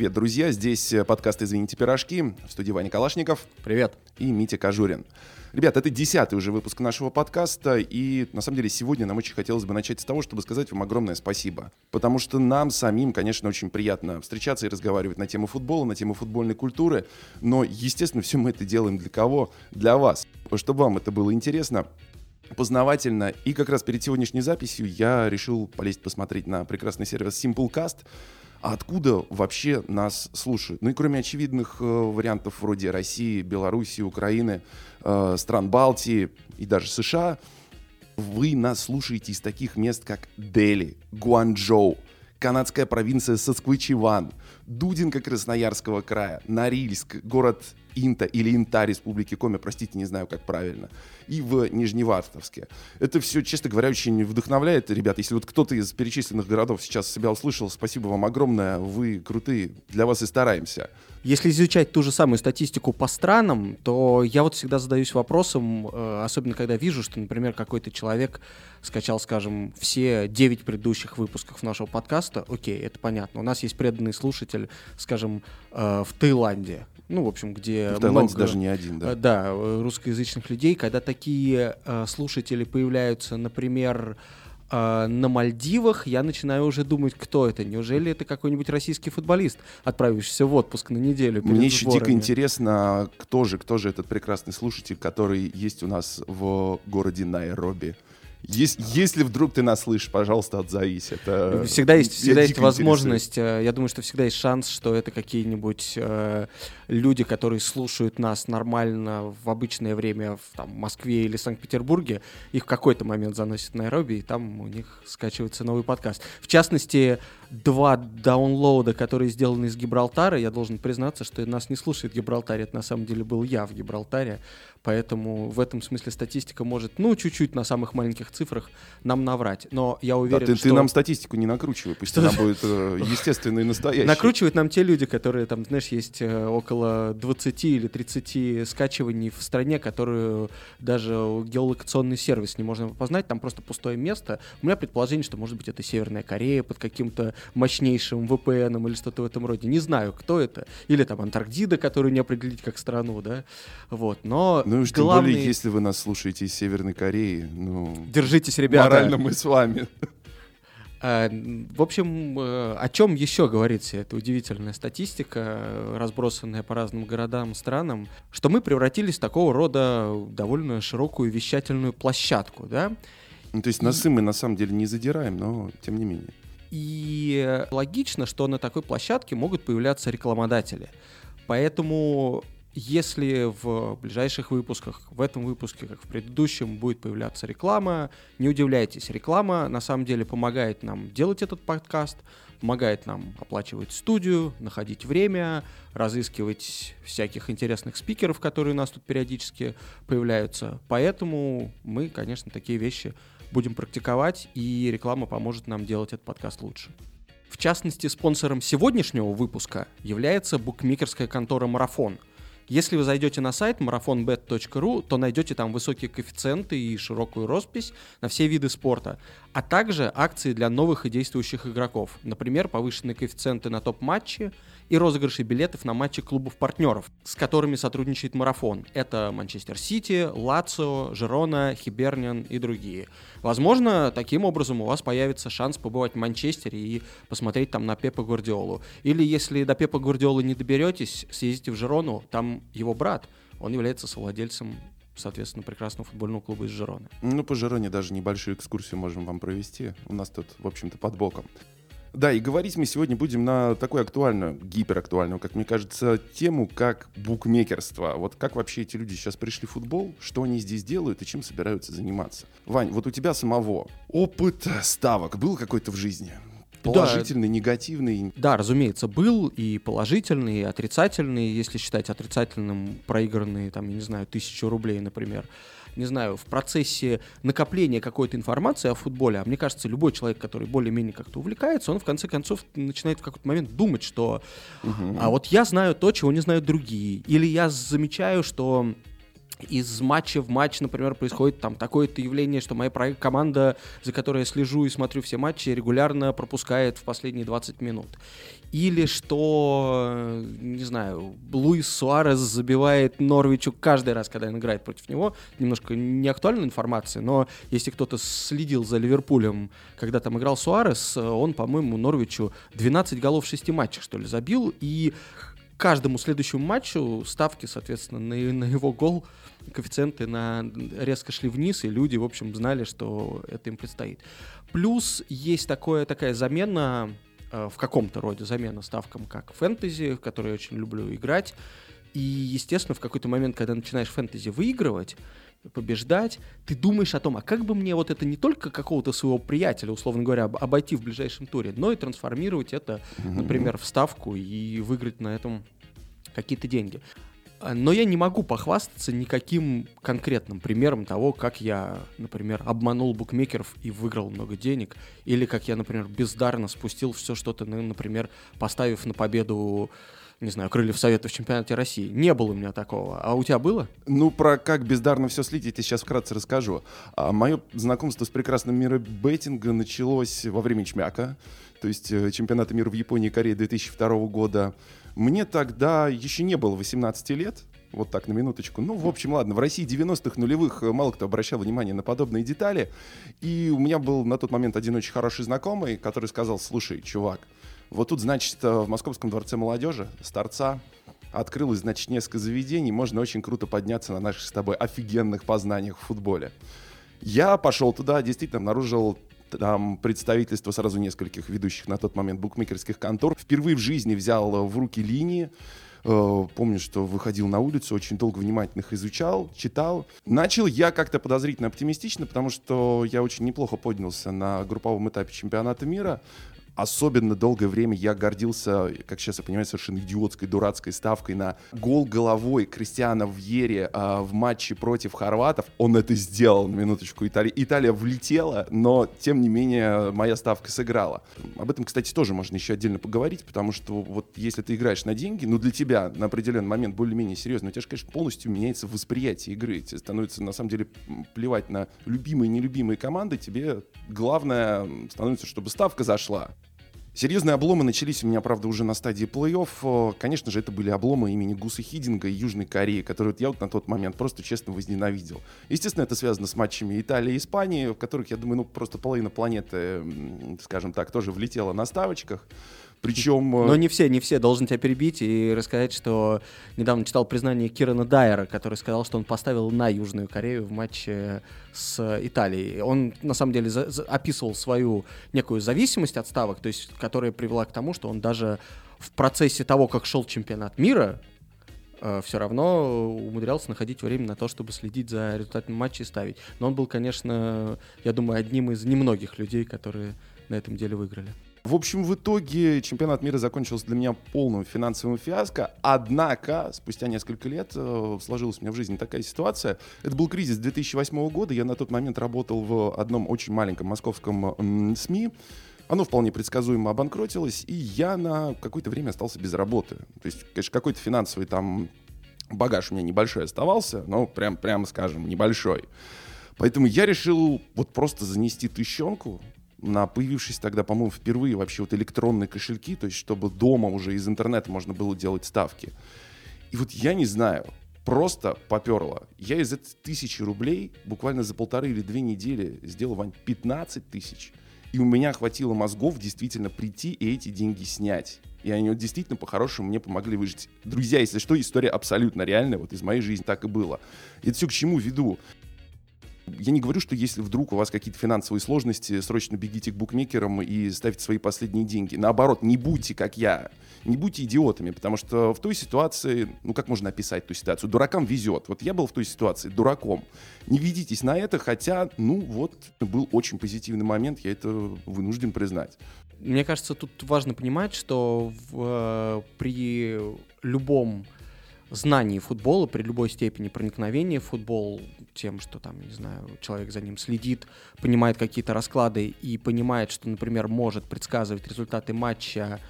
Привет, друзья! Здесь э, подкаст «Извините, пирожки» в студии Ваня Калашников. Привет. И Митя Кожурин. Ребят, это десятый уже выпуск нашего подкаста, и на самом деле сегодня нам очень хотелось бы начать с того, чтобы сказать вам огромное спасибо. Потому что нам самим, конечно, очень приятно встречаться и разговаривать на тему футбола, на тему футбольной культуры, но, естественно, все мы это делаем для кого? Для вас. Чтобы вам это было интересно, познавательно. И как раз перед сегодняшней записью я решил полезть посмотреть на прекрасный сервис Simplecast, а откуда вообще нас слушают? Ну и кроме очевидных э, вариантов вроде России, Белоруссии, Украины, э, стран Балтии и даже США, вы нас слушаете из таких мест, как Дели, Гуанчжоу, канадская провинция Сосквичеван, Дудинка Красноярского края, Норильск, город Инта или Инта Республики Коми, простите, не знаю, как правильно, и в Нижневартовске. Это все, честно говоря, очень вдохновляет, ребят. Если вот кто-то из перечисленных городов сейчас себя услышал, спасибо вам огромное, вы крутые, для вас и стараемся. Если изучать ту же самую статистику по странам, то я вот всегда задаюсь вопросом, э, особенно когда вижу, что, например, какой-то человек скачал, скажем, все 9 предыдущих выпусков нашего подкаста, окей, это понятно. У нас есть преданный слушатель, скажем, э, в Таиланде, ну, в общем, где... В Таиланде много, даже не один, да? Э, да, русскоязычных людей, когда такие э, слушатели появляются, например, э, на Мальдивах, я начинаю уже думать, кто это. Неужели это какой-нибудь российский футболист, отправившийся в отпуск на неделю Мне еще сборами? дико интересно, кто же, кто же этот прекрасный слушатель, который есть у нас в городе Найроби. Если, если вдруг ты нас слышишь, пожалуйста, отзовись. Это всегда есть, всегда есть возможность. Э, я думаю, что всегда есть шанс, что это какие-нибудь э, люди, которые слушают нас нормально в обычное время в там, Москве или Санкт-Петербурге. Их в какой-то момент заносят в Найроби, и там у них скачивается новый подкаст. В частности, два даунлоуда, которые сделаны из Гибралтара, я должен признаться, что нас не слушает Гибралтар. Это на самом деле был я в Гибралтаре. Поэтому в этом смысле статистика может, ну, чуть-чуть на самых маленьких цифрах нам наврать. Но я уверен, да, ты, что... ты нам статистику не накручивай, пусть она будет э, естественной и настоящей. Накручивают нам те люди, которые там, знаешь, есть э, около 20 или 30 скачиваний в стране, которые даже геолокационный сервис не можно познать, там просто пустое место. У меня предположение, что, может быть, это Северная Корея под каким-то мощнейшим VPN или что-то в этом роде. Не знаю, кто это. Или там Антарктида, которую не определить как страну, да. Вот, но ну и тем главный... более, если вы нас слушаете из Северной Кореи, ну... Держитесь, ребята. Морально мы с вами. А, в общем, э, о чем еще говорится? Это удивительная статистика, разбросанная по разным городам, странам, что мы превратились в такого рода довольно широкую вещательную площадку, да? Ну, то есть носы мы на самом деле не задираем, но тем не менее. И логично, что на такой площадке могут появляться рекламодатели. Поэтому если в ближайших выпусках, в этом выпуске, как в предыдущем, будет появляться реклама, не удивляйтесь, реклама на самом деле помогает нам делать этот подкаст, помогает нам оплачивать студию, находить время, разыскивать всяких интересных спикеров, которые у нас тут периодически появляются. Поэтому мы, конечно, такие вещи будем практиковать, и реклама поможет нам делать этот подкаст лучше. В частности, спонсором сегодняшнего выпуска является букмекерская контора «Марафон», если вы зайдете на сайт marathonbet.ru, то найдете там высокие коэффициенты и широкую роспись на все виды спорта, а также акции для новых и действующих игроков. Например, повышенные коэффициенты на топ-матчи и розыгрыши билетов на матчи клубов-партнеров, с которыми сотрудничает марафон. Это Манчестер Сити, Лацио, Жерона, Хиберниан и другие. Возможно, таким образом у вас появится шанс побывать в Манчестере и посмотреть там на Пепа Гвардиолу. Или если до Пепа Гвардиолы не доберетесь, съездите в Жерону, там его брат, он является совладельцем соответственно, прекрасного футбольного клуба из Жероны. Ну, по Жероне даже небольшую экскурсию можем вам провести. У нас тут, в общем-то, под боком. Да, и говорить мы сегодня будем на такую актуальную, гиперактуальную, как мне кажется, тему, как букмекерство. Вот как вообще эти люди сейчас пришли в футбол, что они здесь делают и чем собираются заниматься. Вань, вот у тебя самого опыт ставок был какой-то в жизни? Положительный, да, негативный? Да, разумеется, был и положительный, и отрицательный. Если считать отрицательным проигранные, там, я не знаю, тысячу рублей, например не знаю, в процессе накопления какой-то информации о футболе, а мне кажется, любой человек, который более-менее как-то увлекается, он в конце концов начинает в какой-то момент думать, что угу. а вот я знаю то, чего не знают другие, или я замечаю, что из матча в матч, например, происходит там такое-то явление, что моя команда, за которой я слежу и смотрю все матчи, регулярно пропускает в последние 20 минут. Или что, не знаю, Луис Суарес забивает Норвичу каждый раз, когда он играет против него. Немножко не актуальная информация, но если кто-то следил за Ливерпулем, когда там играл Суарес, он, по-моему, Норвичу 12 голов в 6 матчах, что ли, забил. И каждому следующему матчу ставки, соответственно, на, на его гол, коэффициенты на, резко шли вниз, и люди, в общем, знали, что это им предстоит. Плюс есть такое, такая замена, э, в каком-то роде замена ставкам, как фэнтези, в которые я очень люблю играть. И, естественно, в какой-то момент, когда начинаешь фэнтези выигрывать, побеждать, ты думаешь о том, а как бы мне вот это не только какого-то своего приятеля, условно говоря, обойти в ближайшем туре, но и трансформировать это, например, в ставку и выиграть на этом какие-то деньги. А, но я не могу похвастаться никаким конкретным примером того, как я, например, обманул букмекеров и выиграл много денег, или как я, например, бездарно спустил все что-то, например, поставив на победу не знаю, крыльев Совета в чемпионате России. Не было у меня такого. А у тебя было? Ну, про как бездарно все слить, я тебе сейчас вкратце расскажу. А, мое знакомство с прекрасным миром беттинга началось во время чмяка, то есть э, чемпионата мира в Японии и Корее 2002 года. Мне тогда еще не было 18 лет, вот так, на минуточку. Ну, в общем, ладно, в России 90-х нулевых э, мало кто обращал внимание на подобные детали. И у меня был на тот момент один очень хороший знакомый, который сказал, слушай, чувак, вот тут, значит, э, в Московском дворце молодежи с торца открылось, значит, несколько заведений. Можно очень круто подняться на наших с тобой офигенных познаниях в футболе. Я пошел туда, действительно обнаружил там представительство сразу нескольких ведущих на тот момент букмекерских контор. Впервые в жизни взял э, в руки линии, э, помню, что выходил на улицу, очень долго внимательно их изучал, читал. Начал я как-то подозрительно оптимистично, потому что я очень неплохо поднялся на групповом этапе чемпионата мира особенно долгое время я гордился, как сейчас я понимаю, совершенно идиотской, дурацкой ставкой на гол головой Кристиана Вьере а, в матче против хорватов. Он это сделал, на минуточку. Италия, Италия влетела, но, тем не менее, моя ставка сыграла. Об этом, кстати, тоже можно еще отдельно поговорить, потому что вот если ты играешь на деньги, ну, для тебя на определенный момент более-менее серьезно, у тебя же, конечно, полностью меняется восприятие игры. Тебе становится, на самом деле, плевать на любимые и нелюбимые команды. Тебе главное становится, чтобы ставка зашла. Серьезные обломы начались у меня, правда, уже на стадии плей-офф. Конечно же, это были обломы имени Гуса Хидинга и Южной Кореи, которые я вот на тот момент просто честно возненавидел. Естественно, это связано с матчами Италии и Испании, в которых, я думаю, ну просто половина планеты, скажем так, тоже влетела на ставочках. Причем... Э, Но не все, не все. Должен тебя перебить и рассказать, что недавно читал признание Кирана Дайера, который сказал, что он поставил на Южную Корею в матче с Италией. Он, на самом деле, за, за, описывал свою некую зависимость от ставок, то есть, которая привела к тому, что он даже в процессе того, как шел чемпионат мира, э, все равно умудрялся находить время на то, чтобы следить за результатами матча и ставить. Но он был, конечно, я думаю, одним из немногих людей, которые на этом деле выиграли. В общем, в итоге чемпионат мира закончился для меня полным финансовым фиаско. Однако, спустя несколько лет э, сложилась у меня в жизни такая ситуация. Это был кризис 2008 года. Я на тот момент работал в одном очень маленьком московском СМИ. Оно вполне предсказуемо обанкротилось, и я на какое-то время остался без работы. То есть, конечно, какой-то финансовый там багаж у меня небольшой оставался, но прям, прямо скажем, небольшой. Поэтому я решил вот просто занести тыщенку, на появившись тогда, по-моему, впервые вообще вот электронные кошельки, то есть чтобы дома уже из интернета можно было делать ставки. И вот я не знаю, просто поперло. Я из этой тысячи рублей буквально за полторы или две недели сделал, Вань, 15 тысяч. И у меня хватило мозгов действительно прийти и эти деньги снять. И они вот действительно по-хорошему мне помогли выжить. Друзья, если что, история абсолютно реальная. Вот из моей жизни так и было. Это все к чему веду? Я не говорю, что если вдруг у вас какие-то финансовые сложности, срочно бегите к букмекерам и ставьте свои последние деньги. Наоборот, не будьте как я. Не будьте идиотами, потому что в той ситуации, ну как можно описать ту ситуацию? Дуракам везет. Вот я был в той ситуации дураком. Не ведитесь на это, хотя, ну вот, был очень позитивный момент, я это вынужден признать. Мне кажется, тут важно понимать, что в, э, при любом знании футбола, при любой степени проникновения в футбол, тем, что там, не знаю, человек за ним следит, понимает какие-то расклады и понимает, что, например, может предсказывать результаты матча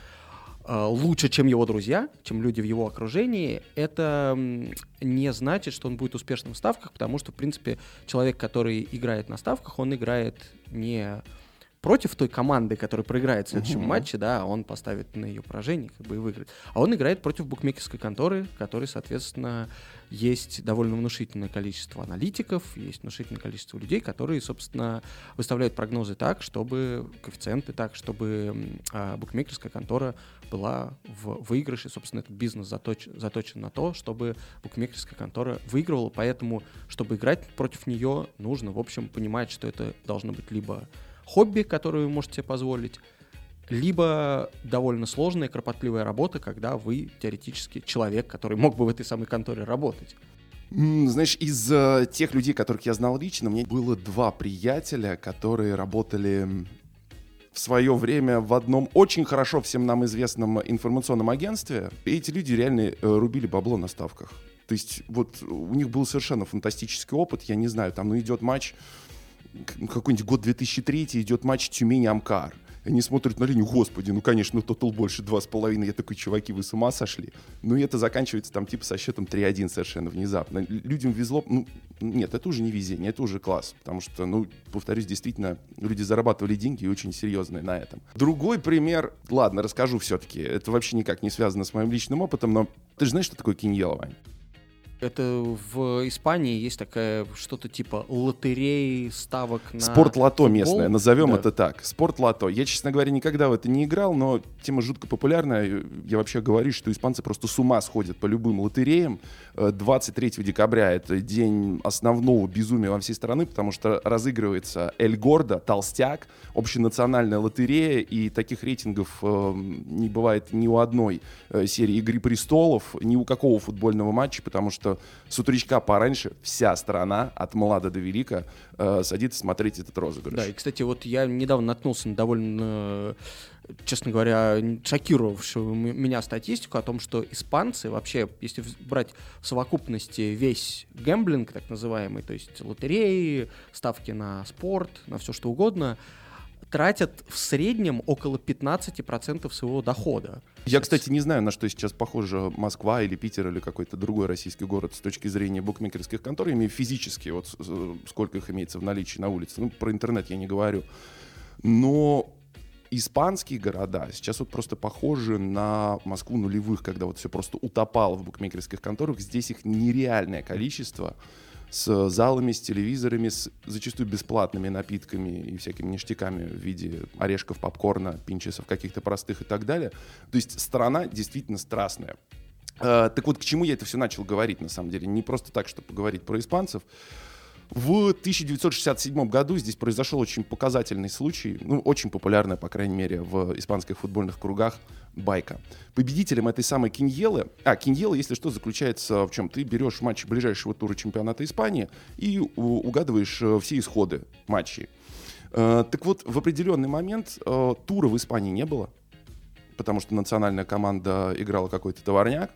э, лучше, чем его друзья, чем люди в его окружении, это не значит, что он будет успешным в ставках, потому что, в принципе, человек, который играет на ставках, он играет не против той команды, которая проиграет в следующем uh-huh. матче, да, он поставит на ее поражение, как бы и выиграет. А он играет против букмекерской конторы, которой, соответственно, есть довольно внушительное количество аналитиков, есть внушительное количество людей, которые, собственно, выставляют прогнозы так, чтобы коэффициенты так, чтобы а, букмекерская контора была в выигрыше. Собственно, этот бизнес заточ, заточен на то, чтобы букмекерская контора выигрывала. Поэтому, чтобы играть против нее, нужно, в общем, понимать, что это должно быть либо хобби, которое вы можете позволить, либо довольно сложная, кропотливая работа, когда вы теоретически человек, который мог бы в этой самой конторе работать. Знаешь, из uh, тех людей, которых я знал лично, у меня было два приятеля, которые работали в свое время в одном очень хорошо всем нам известном информационном агентстве. И эти люди реально э, рубили бабло на ставках. То есть вот у них был совершенно фантастический опыт. Я не знаю, там ну, идет матч какой-нибудь год 2003 идет матч Тюмень-Амкар. Они смотрят на линию, господи, ну, конечно, ну, тотал больше 2,5. Я такой, чуваки, вы с ума сошли? Ну, и это заканчивается там типа со счетом 3-1 совершенно внезапно. Людям везло, ну, нет, это уже не везение, это уже класс. Потому что, ну, повторюсь, действительно, люди зарабатывали деньги и очень серьезные на этом. Другой пример, ладно, расскажу все-таки. Это вообще никак не связано с моим личным опытом, но ты же знаешь, что такое киньела, Вань? Это в Испании есть такая что-то типа лотереи ставок на Спорт-лото местное, назовем да. это так. Спорт-лото. Я, честно говоря, никогда в это не играл, но тема жутко популярная. Я вообще говорю, что испанцы просто с ума сходят по любым лотереям. 23 э, декабря это день основного безумия во всей страны, потому что разыгрывается Эль Гордо, Толстяк, общенациональная лотерея, и таких рейтингов э, не бывает ни у одной э, серии «Игры престолов», ни у какого футбольного матча, потому что с утречка пораньше вся страна, от млада до велика, э, садится смотреть этот розыгрыш. Да, и, кстати, вот я недавно наткнулся на довольно честно говоря, шокировавшую меня статистику о том, что испанцы вообще, если брать в совокупности весь гэмблинг, так называемый, то есть лотереи, ставки на спорт, на все что угодно, тратят в среднем около 15% своего дохода. Я, кстати, не знаю, на что сейчас похожа Москва или Питер или какой-то другой российский город с точки зрения букмекерских контор, имею физически, вот сколько их имеется в наличии на улице. Ну, про интернет я не говорю. Но испанские города сейчас вот просто похожи на Москву нулевых, когда вот все просто утопало в букмекерских конторах. Здесь их нереальное количество с залами, с телевизорами, с зачастую бесплатными напитками и всякими ништяками в виде орешков, попкорна, пинчесов каких-то простых и так далее. То есть страна действительно страстная. Uh, так вот, к чему я это все начал говорить, на самом деле? Не просто так, чтобы поговорить про испанцев. В 1967 году здесь произошел очень показательный случай, ну, очень популярная, по крайней мере, в испанских футбольных кругах байка. Победителем этой самой Киньелы, а, Киньела, если что, заключается в чем? Ты берешь матч ближайшего тура чемпионата Испании и угадываешь э, все исходы матчей. Э, так вот, в определенный момент э, тура в Испании не было, потому что национальная команда играла какой-то товарняк.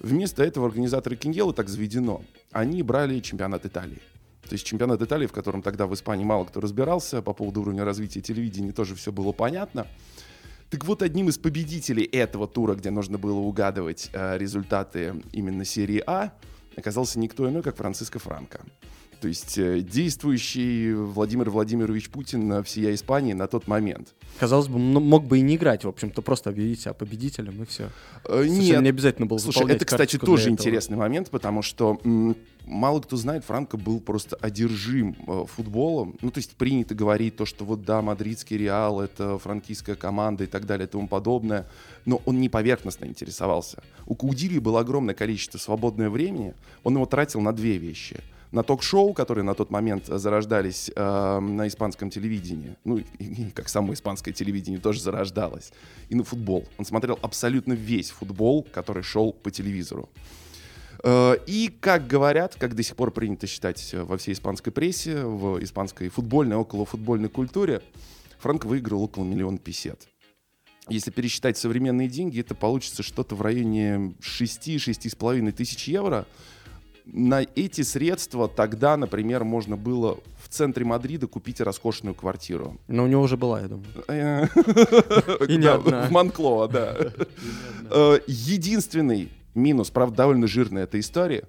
Вместо этого организаторы Киньелы, так заведено, они брали чемпионат Италии. То есть чемпионат Италии, в котором тогда в Испании мало кто разбирался, по поводу уровня развития телевидения тоже все было понятно. Так вот, одним из победителей этого тура, где нужно было угадывать э, результаты именно серии А, оказался никто иной, как Франциско Франко. То есть э, действующий Владимир Владимирович Путин всея Испании на тот момент. Казалось бы, мог бы и не играть, в общем-то, просто объявить себя победителем и все. Э, нет. не обязательно было Слушай, это, кстати, тоже интересный момент, потому что мало кто знает, Франко был просто одержим э, футболом. Ну, то есть принято говорить то, что вот да, мадридский Реал — это франкийская команда и так далее и тому подобное. Но он не поверхностно интересовался. У Каудили было огромное количество свободного времени. Он его тратил на две вещи — на ток-шоу, которые на тот момент зарождались э, на испанском телевидении, ну, и, и как само испанское телевидение тоже зарождалось, и на футбол. Он смотрел абсолютно весь футбол, который шел по телевизору. Э, и, как говорят, как до сих пор принято считать во всей испанской прессе, в испанской футбольной, околофутбольной культуре, Франк выиграл около миллиона песет. Если пересчитать современные деньги, это получится что-то в районе 6-6,5 тысяч евро. На эти средства тогда, например, можно было в центре Мадрида купить роскошную квартиру. Но у него уже была, я думаю. И не одна. В Монклоа, да. Э, единственный минус, правда, довольно жирная эта история,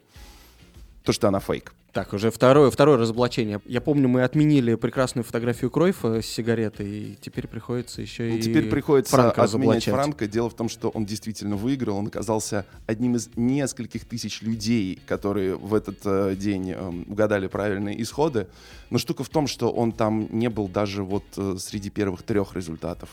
то, что она фейк. Так, уже второе, второе разоблачение. Я помню, мы отменили прекрасную фотографию Кройфа с сигаретой, и теперь приходится еще ну, и Теперь приходится Франка отменять Франка. Дело в том, что он действительно выиграл. Он оказался одним из нескольких тысяч людей, которые в этот э, день э, угадали правильные исходы. Но штука в том, что он там не был даже вот э, среди первых трех результатов.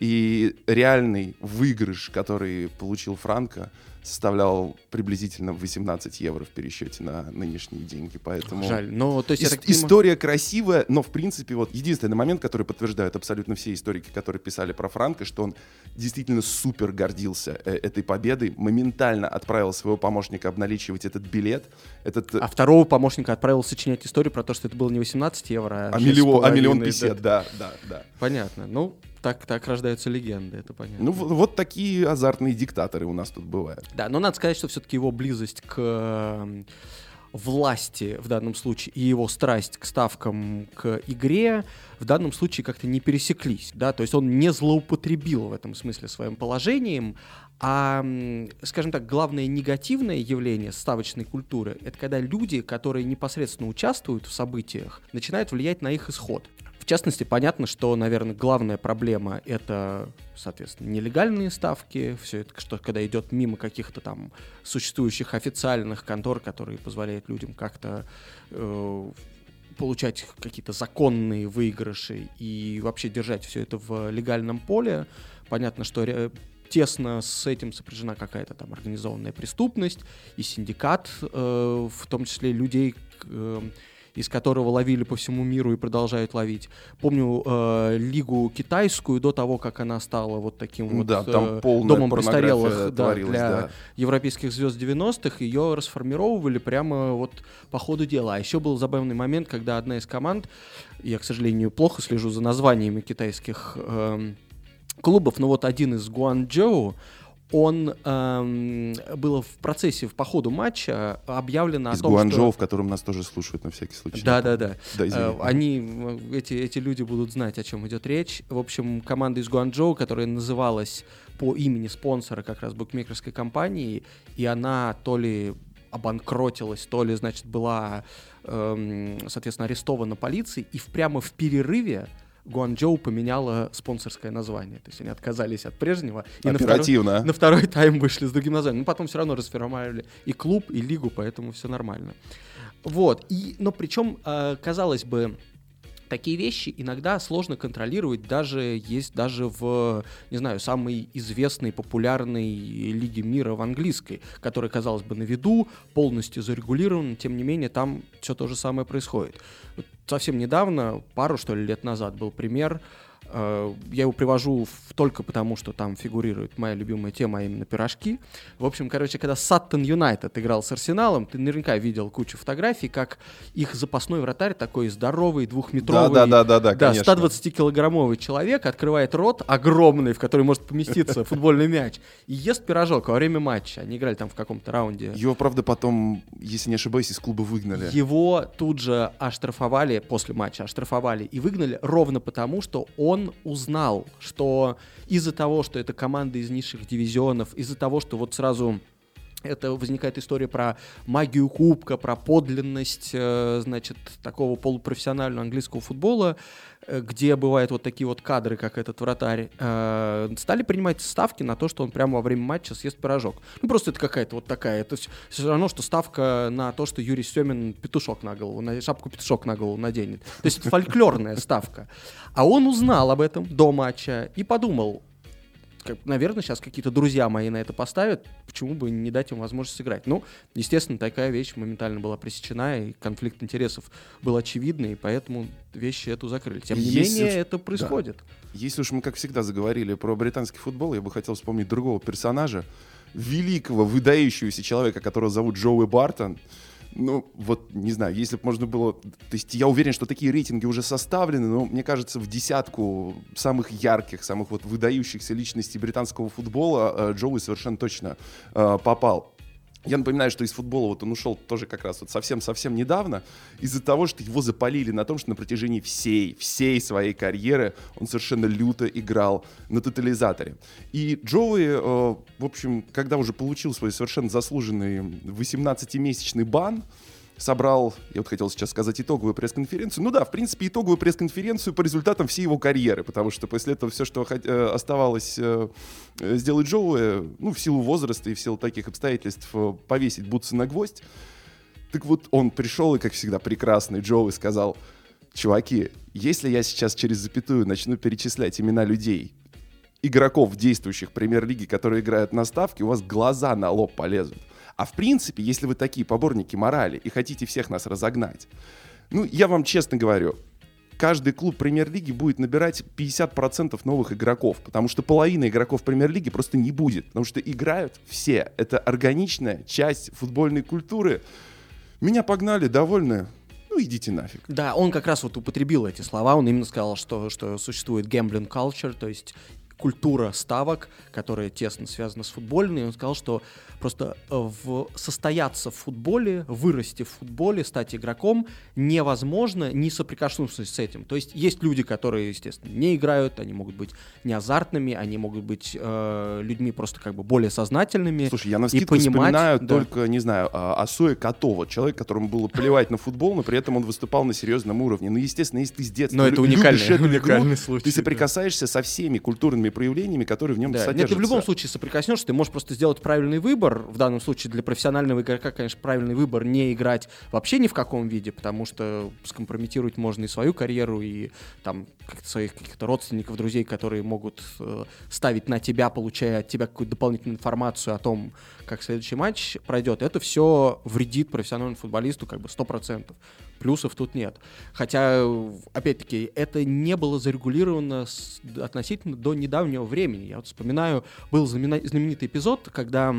И реальный выигрыш, который получил Франко, составлял приблизительно 18 евро в пересчете на нынешние деньги, поэтому... Жаль, но то есть... Ис- история красивая, но в принципе вот единственный момент, который подтверждают абсолютно все историки, которые писали про Франка, что он действительно супер гордился э- этой победой, моментально отправил своего помощника обналичивать этот билет. Этот... Э, а второго помощника отправил сочинять историю про то, что это было не 18 евро, а, а, миллион, а миллион пятьдесят, да, да, да. Понятно. Ну, так, так рождаются легенды, это понятно. Ну, вот, такие азартные диктаторы у нас тут бывают. Да, но надо сказать, что все-таки его близость к власти в данном случае и его страсть к ставкам, к игре в данном случае как-то не пересеклись, да, то есть он не злоупотребил в этом смысле своим положением, а, скажем так, главное негативное явление ставочной культуры — это когда люди, которые непосредственно участвуют в событиях, начинают влиять на их исход. В частности, понятно, что, наверное, главная проблема — это, соответственно, нелегальные ставки, все это, что когда идет мимо каких-то там существующих официальных контор, которые позволяют людям как-то э, получать какие-то законные выигрыши и вообще держать все это в легальном поле. Понятно, что тесно с этим сопряжена какая-то там организованная преступность и синдикат, э, в том числе людей, э, из которого ловили по всему миру и продолжают ловить. Помню э, лигу китайскую до того, как она стала вот таким вот да, там э, домом престарелых да, для да. европейских звезд 90-х. Ее расформировывали прямо вот по ходу дела. А еще был забавный момент, когда одна из команд, я, к сожалению, плохо слежу за названиями китайских э, клубов, но вот один из Гуанчжоу, он эм, было в процессе, в по ходу матча объявлено Из о том, Гуанчжоу, что... в котором нас тоже слушают на всякий случай. Да, да, э, они, эти, эти люди будут знать, о чем идет речь. В общем, команда из Гуанчжоу, которая называлась по имени спонсора как раз букмекерской компании, и она то ли обанкротилась, то ли, значит, была, эм, соответственно, арестована полицией, и прямо в перерыве Гуанчжоу поменяла спонсорское название. То есть они отказались от прежнего. И Оперативно. На второй, на второй тайм вышли с другим названием. Но потом все равно расформировали и клуб, и лигу, поэтому все нормально. Вот. И, но причем, э, казалось бы, такие вещи иногда сложно контролировать, даже есть даже в, не знаю, самой известной, популярной лиге мира в английской, которая, казалось бы, на виду, полностью зарегулирована, тем не менее, там все то же самое происходит. Совсем недавно, пару, что ли, лет назад был пример, я его привожу только потому, что там фигурирует моя любимая тема, а именно пирожки. В общем, короче, когда Саттон Юнайтед играл с Арсеналом, ты наверняка видел кучу фотографий, как их запасной вратарь такой здоровый, двухметровый, да, да, да, да, да, да 120-килограммовый человек открывает рот огромный, в который может поместиться футбольный мяч, и ест пирожок во время матча. Они играли там в каком-то раунде. Его, правда, потом, если не ошибаюсь, из клуба выгнали. Его тут же оштрафовали, после матча оштрафовали и выгнали ровно потому, что он узнал, что из-за того, что это команда из низших дивизионов, из-за того, что вот сразу это возникает история про магию кубка, про подлинность, э, значит, такого полупрофессионального английского футбола, э, где бывают вот такие вот кадры, как этот вратарь, э, стали принимать ставки на то, что он прямо во время матча съест пирожок. Ну, просто это какая-то вот такая, это все равно, что ставка на то, что Юрий Семин петушок на голову, на шапку петушок на голову наденет. То есть это фольклорная ставка. А он узнал об этом до матча и подумал, как, наверное, сейчас какие-то друзья мои на это поставят, почему бы не дать им возможность сыграть. Ну, естественно, такая вещь моментально была пресечена, и конфликт интересов был очевидный, и поэтому вещи эту закрыли. Тем не Если менее, уж... это происходит. Да. Если уж мы, как всегда, заговорили про британский футбол, я бы хотел вспомнить другого персонажа, великого, выдающегося человека, которого зовут Джоуи Бартон, ну, вот, не знаю, если бы можно было... То есть я уверен, что такие рейтинги уже составлены, но мне кажется, в десятку самых ярких, самых вот выдающихся личностей британского футбола э, Джоуи совершенно точно э, попал. Я напоминаю, что из футбола вот он ушел тоже как раз вот совсем-совсем недавно из-за того, что его запалили на том, что на протяжении всей, всей своей карьеры он совершенно люто играл на тотализаторе. И Джоуи, э, в общем, когда уже получил свой совершенно заслуженный 18-месячный бан, собрал, я вот хотел сейчас сказать итоговую пресс-конференцию. Ну да, в принципе, итоговую пресс-конференцию по результатам всей его карьеры, потому что после этого все, что э, оставалось э, сделать Джоуэ, ну, в силу возраста и в силу таких обстоятельств, э, повесить бутсы на гвоздь. Так вот, он пришел и, как всегда, прекрасный Джоуэ сказал, чуваки, если я сейчас через запятую начну перечислять имена людей, игроков, действующих премьер-лиги, которые играют на ставке, у вас глаза на лоб полезут. А в принципе, если вы такие поборники морали и хотите всех нас разогнать, ну, я вам честно говорю, каждый клуб премьер-лиги будет набирать 50% новых игроков, потому что половина игроков премьер-лиги просто не будет, потому что играют все. Это органичная часть футбольной культуры. Меня погнали, довольны, ну идите нафиг. Да, он как раз вот употребил эти слова, он именно сказал, что, что существует gambling culture, то есть культура ставок, которая тесно связана с футбольной. Он сказал, что просто э, в, состояться в футболе, вырасти в футболе, стать игроком невозможно, не соприкоснувшись с этим. То есть есть люди, которые, естественно, не играют, они могут быть не азартными, они могут быть э, людьми просто как бы более сознательными. Слушай, я на и понимать, вспоминаю да. только, не знаю, а, Асуя Котова, человек, которому было плевать на футбол, но при этом он выступал на серьезном уровне. Ну, естественно, если ты с детства но это уникальный, эту уникальный игру, случай, ты соприкасаешься да. со всеми культурными проявлениями, которые в нем да. содержатся. Нет, ты в любом случае соприкоснешься, ты можешь просто сделать правильный выбор, в данном случае для профессионального игрока, конечно, правильный выбор не играть вообще ни в каком виде, потому что скомпрометировать можно и свою карьеру, и там своих каких-то родственников, друзей, которые могут э, ставить на тебя, получая от тебя какую-то дополнительную информацию о том, как следующий матч пройдет. Это все вредит профессиональному футболисту как бы 100%. Плюсов тут нет. Хотя, опять-таки, это не было зарегулировано с, относительно до недавнего времени. Я вот вспоминаю, был знаменитый эпизод, когда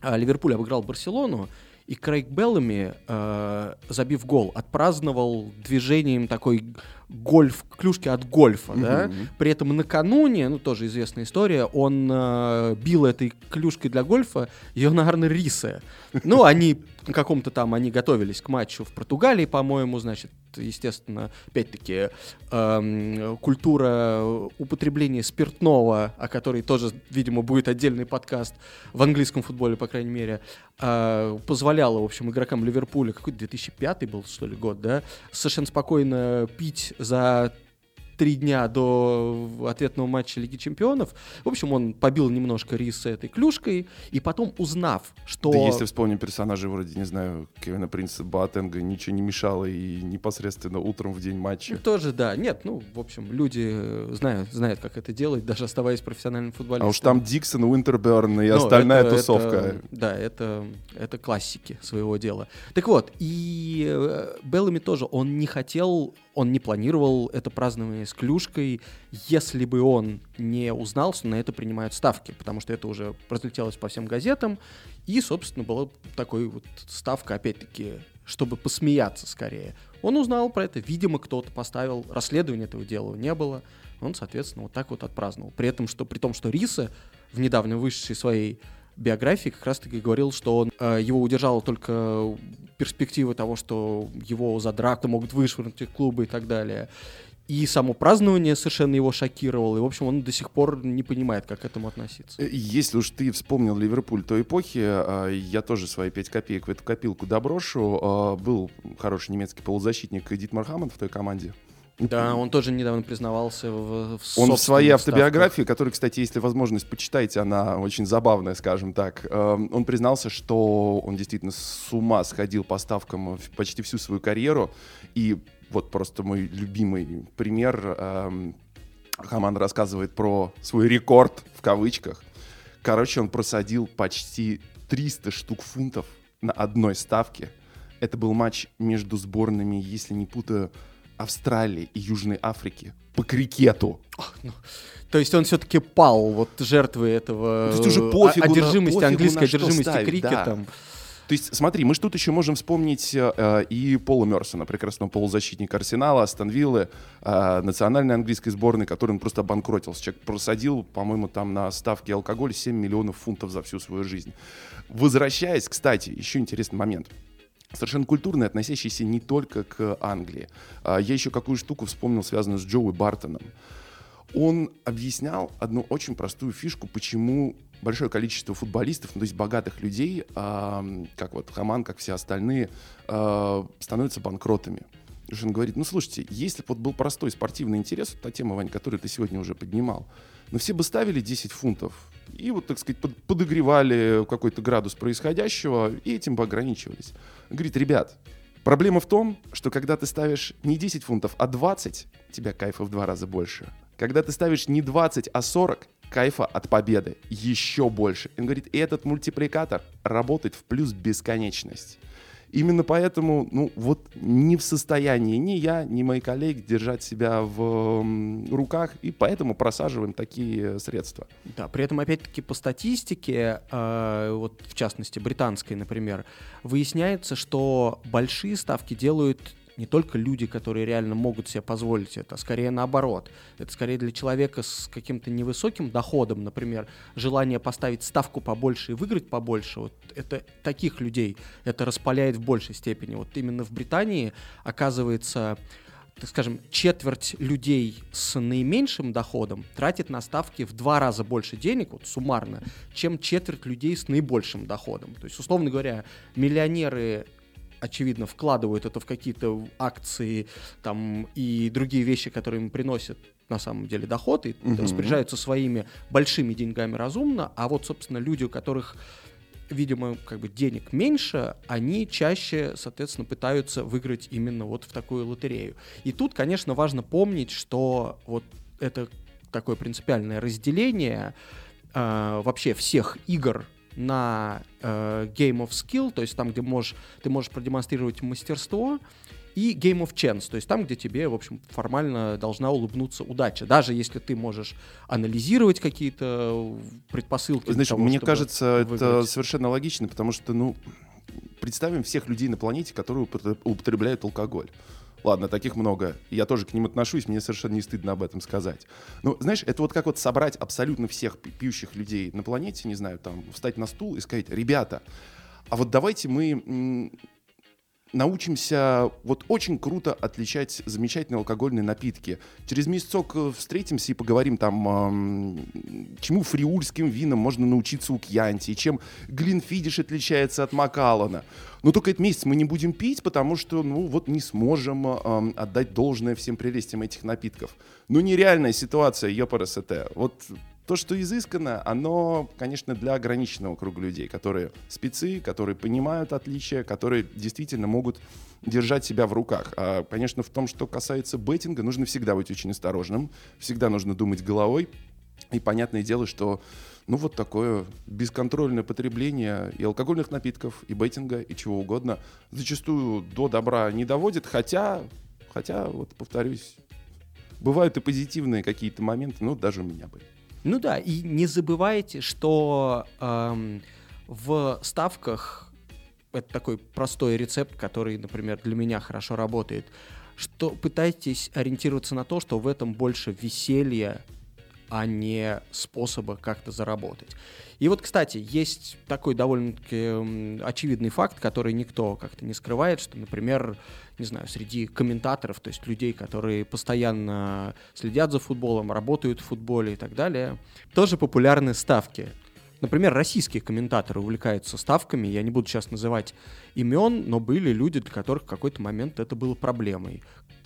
а, Ливерпуль обыграл Барселону, и Крейг Беллами, э, забив гол, отпраздновал движением такой гольф, клюшки от гольфа, mm-hmm. да. При этом накануне, ну тоже известная история, он э, бил этой клюшкой для гольфа Йонарна Рисе. Ну, они каком-то там, они готовились к матчу в Португалии, по-моему, значит, естественно, опять-таки, эм, культура употребления спиртного, о которой тоже, видимо, будет отдельный подкаст в английском футболе, по крайней мере, э, позволяла, в общем, игрокам Ливерпуля, какой-то 2005 был, что ли, год, да, совершенно спокойно пить за три дня до ответного матча Лиги Чемпионов. В общем, он побил немножко Риса этой клюшкой, и потом, узнав, что... Да если вспомним персонажей вроде, не знаю, Кевина Принца Боатенга, ничего не мешало и непосредственно утром в день матча. Тоже, да. Нет, ну, в общем, люди э, знают, знают, как это делать, даже оставаясь профессиональным футболистом. А уж там Диксон, Уинтерберн и ну, остальная это, тусовка. Это, да, это, это классики своего дела. Так вот, и э, Беллами тоже, он не хотел он не планировал это празднование с клюшкой, если бы он не узнал, что на это принимают ставки, потому что это уже разлетелось по всем газетам, и, собственно, была такой вот ставка, опять-таки, чтобы посмеяться скорее. Он узнал про это, видимо, кто-то поставил, расследования этого дела не было, он, соответственно, вот так вот отпраздновал. При этом, что при том, что Риса в недавно вышедшей своей биографии как раз-таки говорил, что он, э, его удержала только перспектива того, что его за драку могут вышвырнуть из клуба и так далее. И само празднование совершенно его шокировало. И, в общем, он до сих пор не понимает, как к этому относиться. Э, если уж ты вспомнил Ливерпуль той эпохи, э, я тоже свои 5 копеек в эту копилку доброшу. Был хороший немецкий полузащитник Дитмар Хаммонд в той команде. Да, он тоже недавно признавался в, в Он в своей автобиографии, которая, кстати, если возможность, почитайте, она очень забавная, скажем так. Эм, он признался, что он действительно с ума сходил по ставкам почти всю свою карьеру. И вот просто мой любимый пример. Эм, Хаман рассказывает про свой рекорд в кавычках. Короче, он просадил почти 300 штук фунтов на одной ставке. Это был матч между сборными, если не путаю, Австралии и Южной Африки по крикету. Ну, то есть он все-таки пал вот жертвы этого то есть уже пофигу одержимости, на, английской одержимости ставить, крикетом. Да. То есть, смотри, мы же тут еще можем вспомнить э, и Пола Мерсона, прекрасного полузащитника Арсенала, Астон Виллы, э, национальной английской сборной, который он просто обанкротился. Человек просадил, по-моему, там на ставке алкоголя 7 миллионов фунтов за всю свою жизнь. Возвращаясь, кстати, еще интересный момент совершенно культурный, относящийся не только к Англии. А, я еще какую штуку вспомнил, связанную с Джоуи Бартоном. Он объяснял одну очень простую фишку, почему большое количество футболистов, ну, то есть богатых людей, э, как вот Хаман, как все остальные, э, становятся банкротами. Потому что он говорит, ну слушайте, если бы вот был простой спортивный интерес, та тема, Вань, которую ты сегодня уже поднимал, но все бы ставили 10 фунтов и вот, так сказать, под, подогревали какой-то градус происходящего и этим бы ограничивались. Он говорит, ребят, проблема в том, что когда ты ставишь не 10 фунтов, а 20, тебя кайфа в два раза больше. Когда ты ставишь не 20, а 40, кайфа от победы еще больше. Он говорит, и этот мультипликатор работает в плюс бесконечность. Именно поэтому, ну, вот не в состоянии ни я, ни мои коллеги держать себя в руках, и поэтому просаживаем такие средства. Да, при этом, опять-таки, по статистике, э, вот в частности, британской, например, выясняется, что большие ставки делают не только люди, которые реально могут себе позволить это, а скорее наоборот. Это скорее для человека с каким-то невысоким доходом, например, желание поставить ставку побольше и выиграть побольше. Вот это таких людей это распаляет в большей степени. Вот именно в Британии оказывается так скажем, четверть людей с наименьшим доходом тратит на ставки в два раза больше денег, вот суммарно, чем четверть людей с наибольшим доходом. То есть, условно говоря, миллионеры очевидно, вкладывают это в какие-то акции там, и другие вещи, которые им приносят на самом деле доход, и угу. распоряжаются своими большими деньгами разумно, а вот, собственно, люди, у которых видимо, как бы денег меньше, они чаще, соответственно, пытаются выиграть именно вот в такую лотерею. И тут, конечно, важно помнить, что вот это такое принципиальное разделение э, вообще всех игр на э, Game of Skill, то есть там, где можешь, ты можешь продемонстрировать мастерство, и Game of Chance, то есть там, где тебе, в общем, формально должна улыбнуться удача. Даже если ты можешь анализировать какие-то предпосылки. Знаешь, того, мне кажется, выиграть. это совершенно логично, потому что, ну, представим всех людей на планете, которые употребляют алкоголь. Ладно, таких много. Я тоже к ним отношусь, мне совершенно не стыдно об этом сказать. Но, знаешь, это вот как вот собрать абсолютно всех пьющих людей на планете, не знаю, там, встать на стул и сказать, ребята, а вот давайте мы научимся вот очень круто отличать замечательные алкогольные напитки. Через месяцок э, встретимся и поговорим там, чему фриульским винам можно научиться у Кьянти, чем Глинфидиш отличается от Макалана. Но только этот месяц мы не будем пить, потому что, ну, вот не сможем э, отдать должное всем прелестям этих напитков. Ну, нереальная ситуация, ёпарасете. Вот то, что изысканно, оно, конечно, для ограниченного круга людей, которые спецы, которые понимают отличия, которые действительно могут держать себя в руках. А, конечно, в том, что касается беттинга, нужно всегда быть очень осторожным, всегда нужно думать головой. И понятное дело, что ну вот такое бесконтрольное потребление и алкогольных напитков, и беттинга, и чего угодно зачастую до добра не доводит, хотя, хотя, вот повторюсь, бывают и позитивные какие-то моменты, ну даже у меня были. Ну да, и не забывайте, что эм, в ставках это такой простой рецепт, который, например, для меня хорошо работает, что пытайтесь ориентироваться на то, что в этом больше веселья, а не способа как-то заработать. И вот, кстати, есть такой довольно-таки очевидный факт, который никто как-то не скрывает, что, например, не знаю, среди комментаторов, то есть людей, которые постоянно следят за футболом, работают в футболе и так далее, тоже популярны ставки. Например, российские комментаторы увлекаются ставками. Я не буду сейчас называть имен, но были люди, для которых в какой-то момент это было проблемой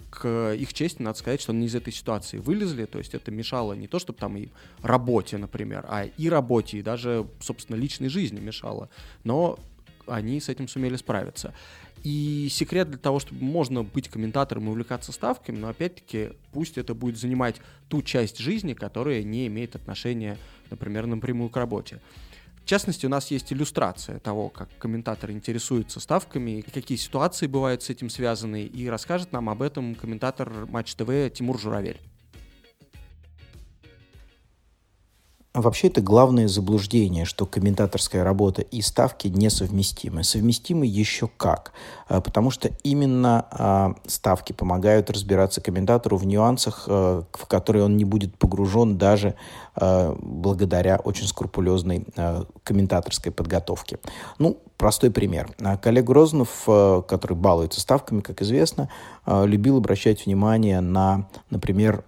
к их чести надо сказать, что они из этой ситуации вылезли, то есть это мешало не то, чтобы там и работе, например, а и работе, и даже, собственно, личной жизни мешало, но они с этим сумели справиться. И секрет для того, чтобы можно быть комментатором и увлекаться ставками, но опять-таки пусть это будет занимать ту часть жизни, которая не имеет отношения, например, напрямую к работе. В частности, у нас есть иллюстрация того, как комментаторы интересуются ставками, какие ситуации бывают с этим связаны, и расскажет нам об этом комментатор Матч ТВ Тимур Журавель. Вообще это главное заблуждение, что комментаторская работа и ставки несовместимы. Совместимы еще как. А, потому что именно а, ставки помогают разбираться комментатору в нюансах, а, в которые он не будет погружен даже благодаря очень скрупулезной комментаторской подготовке. Ну, простой пример. Коллег Розанов, который балуется ставками, как известно, любил обращать внимание на, например,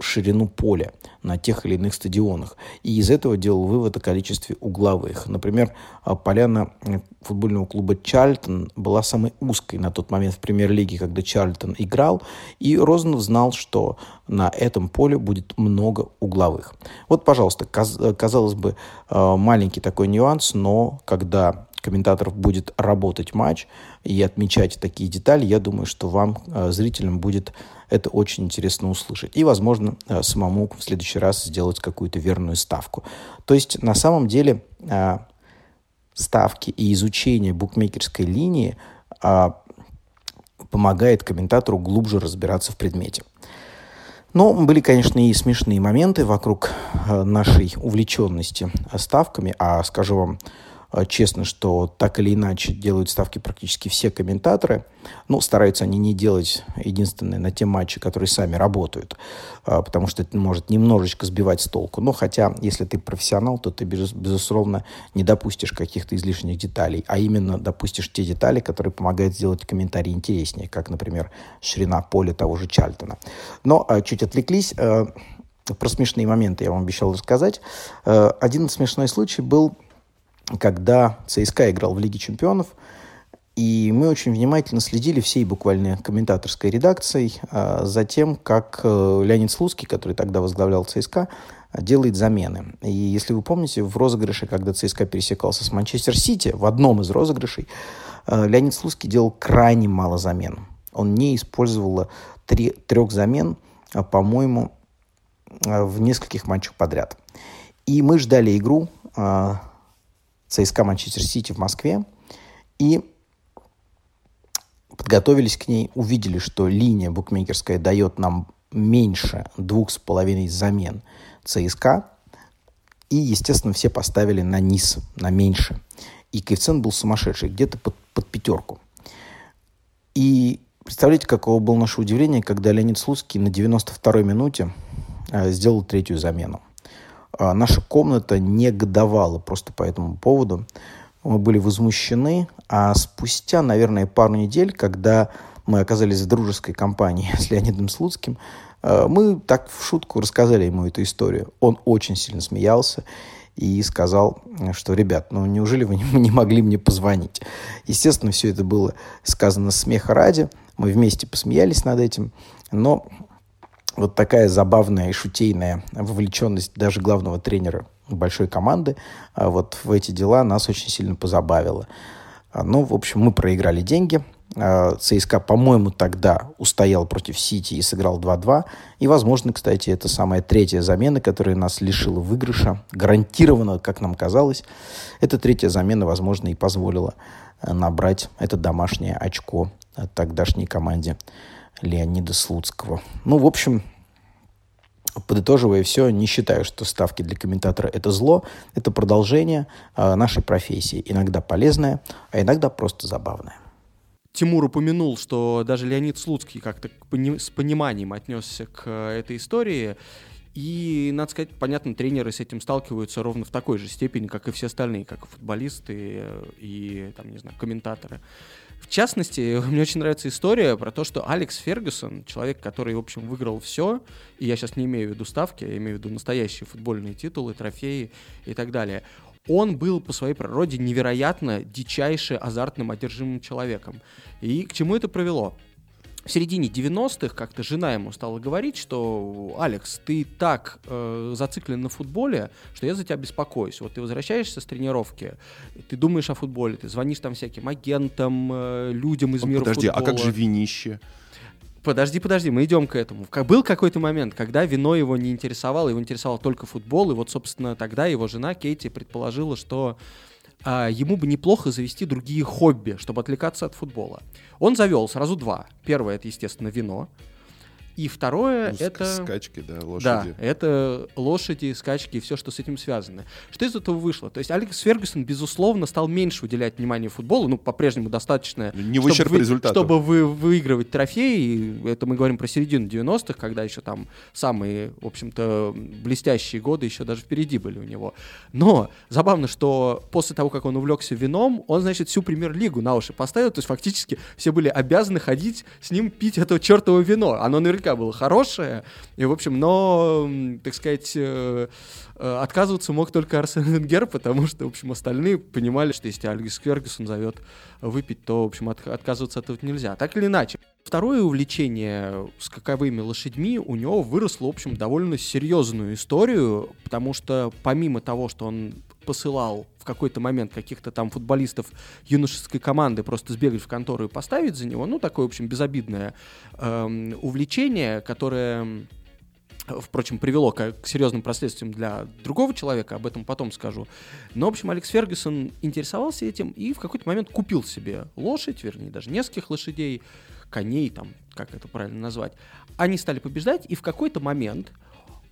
ширину поля на тех или иных стадионах. И из этого делал вывод о количестве угловых. Например, а, поляна э, футбольного клуба «Чарльтон» была самой узкой на тот момент в премьер-лиге, когда Чарльтон играл, и Розанов знал, что на этом поле будет много угловых. Вот, пожалуйста, казалось бы, э, маленький такой нюанс, но когда комментаторов будет работать матч и отмечать такие детали, я думаю, что вам, э, зрителям, будет это очень интересно услышать. И, возможно, э, самому в следующий раз сделать какую-то верную ставку. То есть, на самом деле, э, ставки и изучение букмекерской линии помогает комментатору глубже разбираться в предмете. Но были, конечно, и смешные моменты вокруг нашей увлеченности ставками. А скажу вам, честно, что так или иначе делают ставки практически все комментаторы. Ну, стараются они не делать единственное на те матчи, которые сами работают, а, потому что это может немножечко сбивать с толку. Но хотя, если ты профессионал, то ты, безусловно, не допустишь каких-то излишних деталей, а именно допустишь те детали, которые помогают сделать комментарий интереснее, как, например, ширина поля того же Чальтона. Но а, чуть отвлеклись. Про смешные моменты я вам обещал рассказать. Один смешной случай был когда ЦСКА играл в Лиге чемпионов, и мы очень внимательно следили всей буквально комментаторской редакцией а, за тем, как а, Леонид Слуцкий, который тогда возглавлял ЦСКА, делает замены. И если вы помните, в розыгрыше, когда ЦСКА пересекался с Манчестер Сити, в одном из розыгрышей, а, Леонид Слуцкий делал крайне мало замен. Он не использовал три, трех замен, а, по-моему, в нескольких матчах подряд. И мы ждали игру ЦСКА Манчестер Сити в Москве. И подготовились к ней, увидели, что линия букмекерская дает нам меньше двух с половиной замен ЦСКА. И, естественно, все поставили на низ, на меньше. И коэффициент был сумасшедший, где-то под, под пятерку. И представляете, каково было наше удивление, когда Леонид Слуцкий на 92-й минуте э, сделал третью замену. А, наша комната негодовала просто по этому поводу. Мы были возмущены, а спустя, наверное, пару недель, когда мы оказались в дружеской компании с Леонидом Слуцким, а, мы так в шутку рассказали ему эту историю. Он очень сильно смеялся и сказал, что, ребят, ну неужели вы не могли мне позвонить? Естественно, все это было сказано смеха ради. Мы вместе посмеялись над этим, но вот такая забавная и шутейная вовлеченность даже главного тренера большой команды а вот в эти дела нас очень сильно позабавила. А, ну, в общем, мы проиграли деньги. А, ЦСКА, по-моему, тогда устоял против Сити и сыграл 2-2. И, возможно, кстати, это самая третья замена, которая нас лишила выигрыша. Гарантированно, как нам казалось. Эта третья замена, возможно, и позволила э, набрать это домашнее очко тогдашней команде Леонида Слуцкого. Ну, в общем, подытоживая все, не считаю, что ставки для комментатора это зло, это продолжение э, нашей профессии. Иногда полезное, а иногда просто забавное. Тимур упомянул, что даже Леонид Слуцкий как-то с пониманием отнесся к э, этой истории. И, надо сказать, понятно, тренеры с этим сталкиваются ровно в такой же степени, как и все остальные, как и футболисты э, и, там, не знаю, комментаторы. В частности, мне очень нравится история про то, что Алекс Фергюсон, человек, который, в общем, выиграл все, и я сейчас не имею в виду ставки, я имею в виду настоящие футбольные титулы, трофеи и так далее, он был по своей природе невероятно дичайше азартным, одержимым человеком. И к чему это привело? В середине 90-х как-то жена ему стала говорить, что «Алекс, ты так э, зациклен на футболе, что я за тебя беспокоюсь. Вот ты возвращаешься с тренировки, ты думаешь о футболе, ты звонишь там всяким агентам, э, людям из мира Подожди, футбола». а как же винище? Подожди, подожди, мы идем к этому. Был какой-то момент, когда вино его не интересовало, его интересовал только футбол, и вот, собственно, тогда его жена Кейти предположила, что а, ему бы неплохо завести другие хобби, чтобы отвлекаться от футбола. Он завел сразу два. Первое это, естественно, вино. И второе Ну, это... Скачки, да, Да, лошади. это лошади, скачки и все, что с этим связано. Что из этого вышло? То есть Алекс Фергюсон, безусловно, стал меньше уделять внимание футболу, ну, по-прежнему достаточно, Не в чтобы ущерб вы- чтобы вы, выигрывать трофеи. И Это мы говорим про середину 90-х, когда еще там самые, в общем-то, блестящие годы еще даже впереди были у него. Но забавно, что после того, как он увлекся вином, он, значит, всю премьер-лигу на уши поставил. То есть фактически все были обязаны ходить с ним пить это чертово вино. Оно наверняка было хорошее. И, в общем, но, так сказать, э, э, отказываться мог только Арсен Венгер, потому что, в общем, остальные понимали, что если Алекс Фергюсон зовет выпить, то, в общем, от- отказываться от этого нельзя. Так или иначе. Второе увлечение скаковыми лошадьми у него выросло, в общем, довольно серьезную историю, потому что помимо того, что он посылал в какой-то момент каких-то там футболистов юношеской команды просто сбегать в контору и поставить за него, ну, такое, в общем, безобидное эм, увлечение, которое м, впрочем, привело к, к серьезным последствиям для другого человека, об этом потом скажу. Но, в общем, Алекс Фергюсон интересовался этим и в какой-то момент купил себе лошадь, вернее, даже нескольких лошадей, коней, там, как это правильно назвать. Они стали побеждать, и в какой-то момент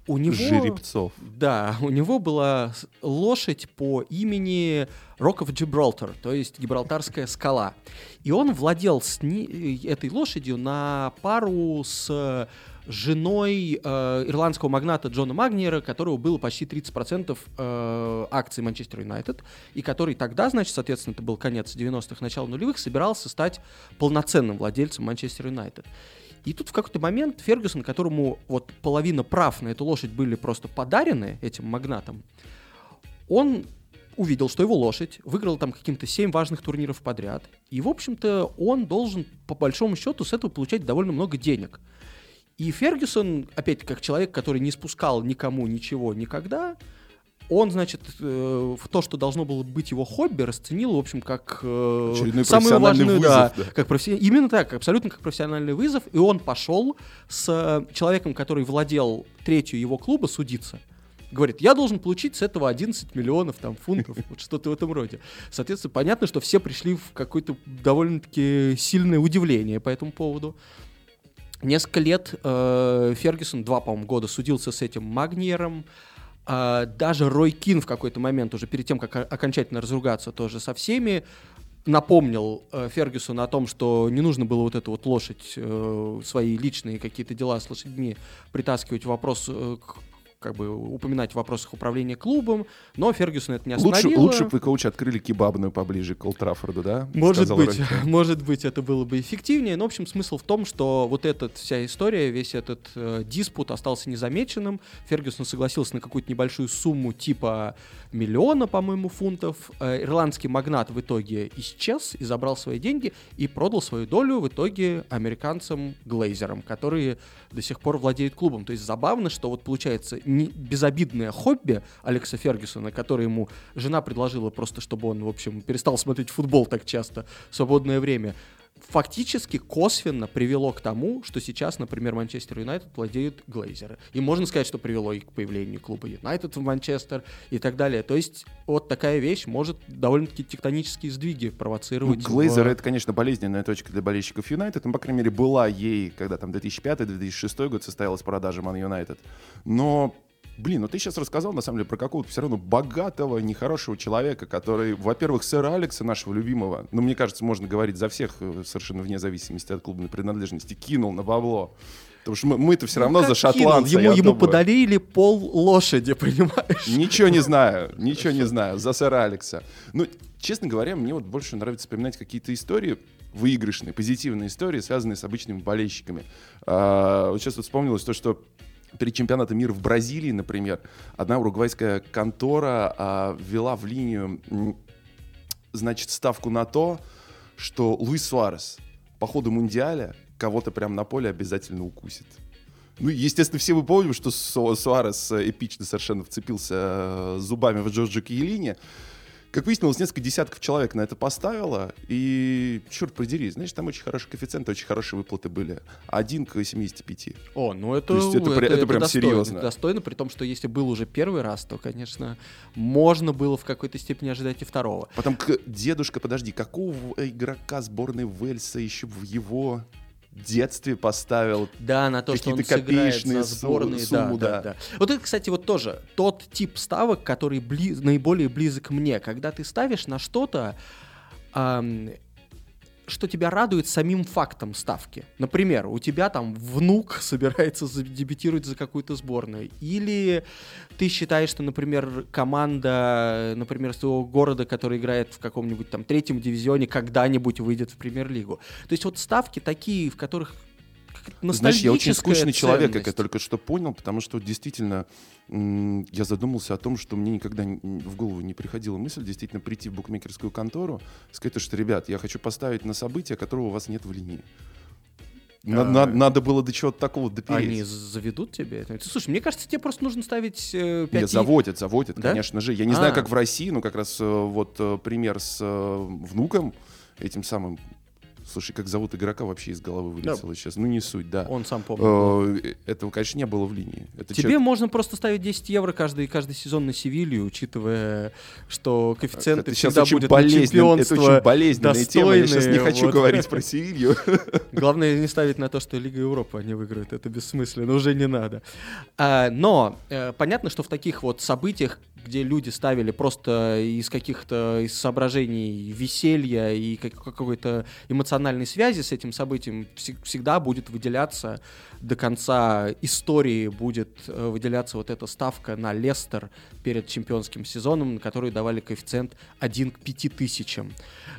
у него... Жеребцов. Да, у него была лошадь по имени Rock of Gibraltar, то есть Гибралтарская скала. И он владел с ни- э, этой лошадью на пару с женой э, ирландского магната Джона Магниера, которого было почти 30% э, акций Манчестер Юнайтед, и который тогда, значит, соответственно, это был конец 90-х, начало нулевых, собирался стать полноценным владельцем Манчестер Юнайтед. И тут в какой-то момент Фергюсон, которому вот половина прав на эту лошадь были просто подарены этим магнатам, он увидел, что его лошадь выиграла там каким-то 7 важных турниров подряд. И, в общем-то, он должен, по большому счету, с этого получать довольно много денег. И Фергюсон, опять как человек, который не спускал никому ничего никогда, он, значит, э, в то, что должно было быть его хобби, расценил, в общем, как э, Очередной самую важную, вызов, да, да. как професси- именно так, абсолютно как профессиональный вызов, и он пошел с э, человеком, который владел третью его клуба, судиться. Говорит, я должен получить с этого 11 миллионов там фунтов, вот что-то в этом роде. Соответственно, понятно, что все пришли в какое-то довольно-таки сильное удивление по этому поводу. Несколько лет э, Фергюсон, два, по-моему, года судился с этим Магниером. А, даже Рой Кин в какой-то момент, уже перед тем, как окончательно разругаться тоже со всеми, напомнил э, Фергюсону о том, что не нужно было вот эту вот лошадь, э, свои личные какие-то дела с лошадьми притаскивать вопрос, э, к- как бы упоминать в вопросах управления клубом, но Фергюсон это не Лучше, остановило. лучше бы вы, коуч, открыли кебабную поближе к Олд-Траффорду, да? Может быть, Кин. может быть, это было бы эффективнее. Но, в общем, смысл в том, что вот эта вся история, весь этот э, диспут остался незамеченным. Фергюсон согласился на какую-то небольшую сумму типа миллиона, по-моему, фунтов. Э, ирландский магнат в итоге исчез и забрал свои деньги и продал свою долю в итоге американцам-глейзерам, которые до сих пор владеют клубом. То есть забавно, что вот получается не- безобидное хобби Алекса Фергюсона, которое ему жена предложила просто, чтобы он, в общем, перестал смотреть футбол так часто в свободное время, фактически косвенно привело к тому, что сейчас, например, Манчестер Юнайтед владеют глейзеры. И можно сказать, что привело и к появлению клуба Юнайтед в Манчестер и так далее. То есть вот такая вещь может довольно-таки тектонические сдвиги Ну, провоцировать. в- Глейзер это, конечно, болезненная точка для болельщиков Юнайтед. Ну, по крайней мере, была ей, когда там 2005-2006 год состоялась продажа Ман Юнайтед. Но Блин, ну ты сейчас рассказал, на самом деле, про какого-то все равно богатого, нехорошего человека, который, во-первых, сэра Алекса, нашего любимого, ну, мне кажется, можно говорить за всех, э, совершенно вне зависимости от клубной принадлежности, кинул на бабло. Потому что мы- мы-то все равно Ну, за как кинул? шотландца. Ему, ему думаю. подарили пол лошади, понимаешь? Ничего не знаю, ничего не знаю. За сэра Алекса. Ну, честно говоря, мне вот больше нравится вспоминать какие-то истории, выигрышные, позитивные истории, связанные с обычными болельщиками. А, вот сейчас вот вспомнилось то, что перед чемпионатом мира в Бразилии, например, одна уругвайская контора а, ввела в линию, значит, ставку на то, что Луис Суарес по ходу Мундиаля кого-то прям на поле обязательно укусит. Ну, естественно, все мы помним, что Су- Суарес э, эпично совершенно вцепился э, зубами в Джорджо Киелини. Как выяснилось, несколько десятков человек на это поставило, и, черт подери, знаешь, там очень хороший коэффициент, очень хорошие выплаты были. Один к 75. О, ну это, То есть это при- это прям достойно, серьезно. Достойно, при том, что если был уже первый раз, то, конечно, можно было в какой-то степени ожидать и второго. Потом, к- дедушка, подожди, какого игрока сборной Вельса еще в его детстве поставил Да, на то, что он сыграет за сборные. сумму, да, да. да, да. Вот это, кстати, вот тоже тот тип ставок, который бли- наиболее близок мне. Когда ты ставишь на что-то, ам, что тебя радует самим фактом ставки. Например, у тебя там внук собирается дебютировать за какую-то сборную. Или ты считаешь, что, например, команда, например, с твоего города, которая играет в каком-нибудь там третьем дивизионе, когда-нибудь выйдет в премьер-лигу. То есть вот ставки такие, в которых Знаешь, я очень скучный человек, как я ценность. только что понял, потому что действительно я задумался о том, что мне никогда в голову не приходила мысль действительно прийти в букмекерскую контору и сказать, что, ребят, я хочу поставить на событие, которого у вас нет в линии. На- А. на- надо было до чего-то такого допереть. Они заведут тебе? Слушай, мне кажется, тебе просто нужно ставить э, 5 Нет, заводят, заводят, Да? конечно же. Я не знаю, А. как в России, но как раз э, вот э, пример с э, внуком, этим самым. Слушай, как зовут игрока вообще из головы вылетело сейчас. Ну, не суть, да. Он сам помнит. Э, Этого, конечно, не было в линии. Это Тебе человек- можно просто ставить 10 евро каждый, каждый сезон на Севилью, учитывая, что коэффициенты это всегда очень будет на болезненно, это очень болезненная тема. Я сейчас не хочу вот. говорить про Севилью. Главное не ставить на то, что Лига Европы они выиграют. Это бессмысленно, уже не надо. А, но э, понятно, что в таких вот событиях, где люди ставили просто из каких-то из соображений веселья и как- какой-то эмоциональной связи с этим событием, вс- всегда будет выделяться до конца истории будет э, выделяться вот эта ставка на Лестер перед чемпионским сезоном, на которую давали коэффициент 1 к 5000.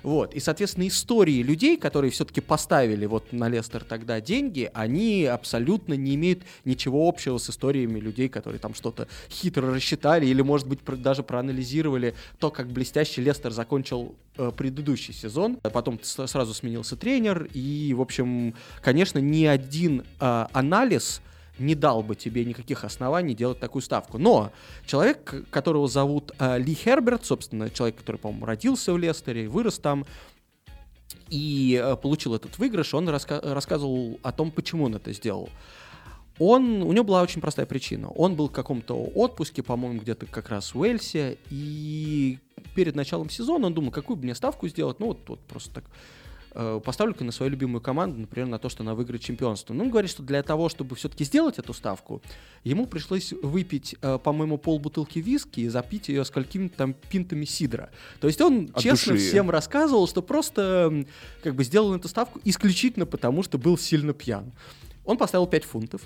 Вот. И, соответственно, истории людей, которые все-таки поставили вот на Лестер тогда деньги, они абсолютно не имеют ничего общего с историями людей, которые там что-то хитро рассчитали или, может быть, даже проанализировали то, как блестяще Лестер закончил э, предыдущий сезон. Потом сразу сменился тренер, и, в общем, конечно, ни один э, анализ не дал бы тебе никаких оснований делать такую ставку. Но человек, которого зовут э, Ли Херберт, собственно, человек, который, по-моему, родился в Лестере, вырос там, и э, получил этот выигрыш, он раска- рассказывал о том, почему он это сделал. Он, у него была очень простая причина. Он был в каком-то отпуске, по-моему, где-то как раз в Уэльсе, и перед началом сезона он думал, какую бы мне ставку сделать, ну вот, вот просто так поставлю-ка на свою любимую команду, например, на то, что она выиграет чемпионство. Ну, он говорит, что для того, чтобы все-таки сделать эту ставку, ему пришлось выпить, э, по-моему, полбутылки виски и запить ее с какими-то там пинтами сидра. То есть он От честно души. всем рассказывал, что просто как бы сделал эту ставку исключительно потому, что был сильно пьян. Он поставил 5 фунтов.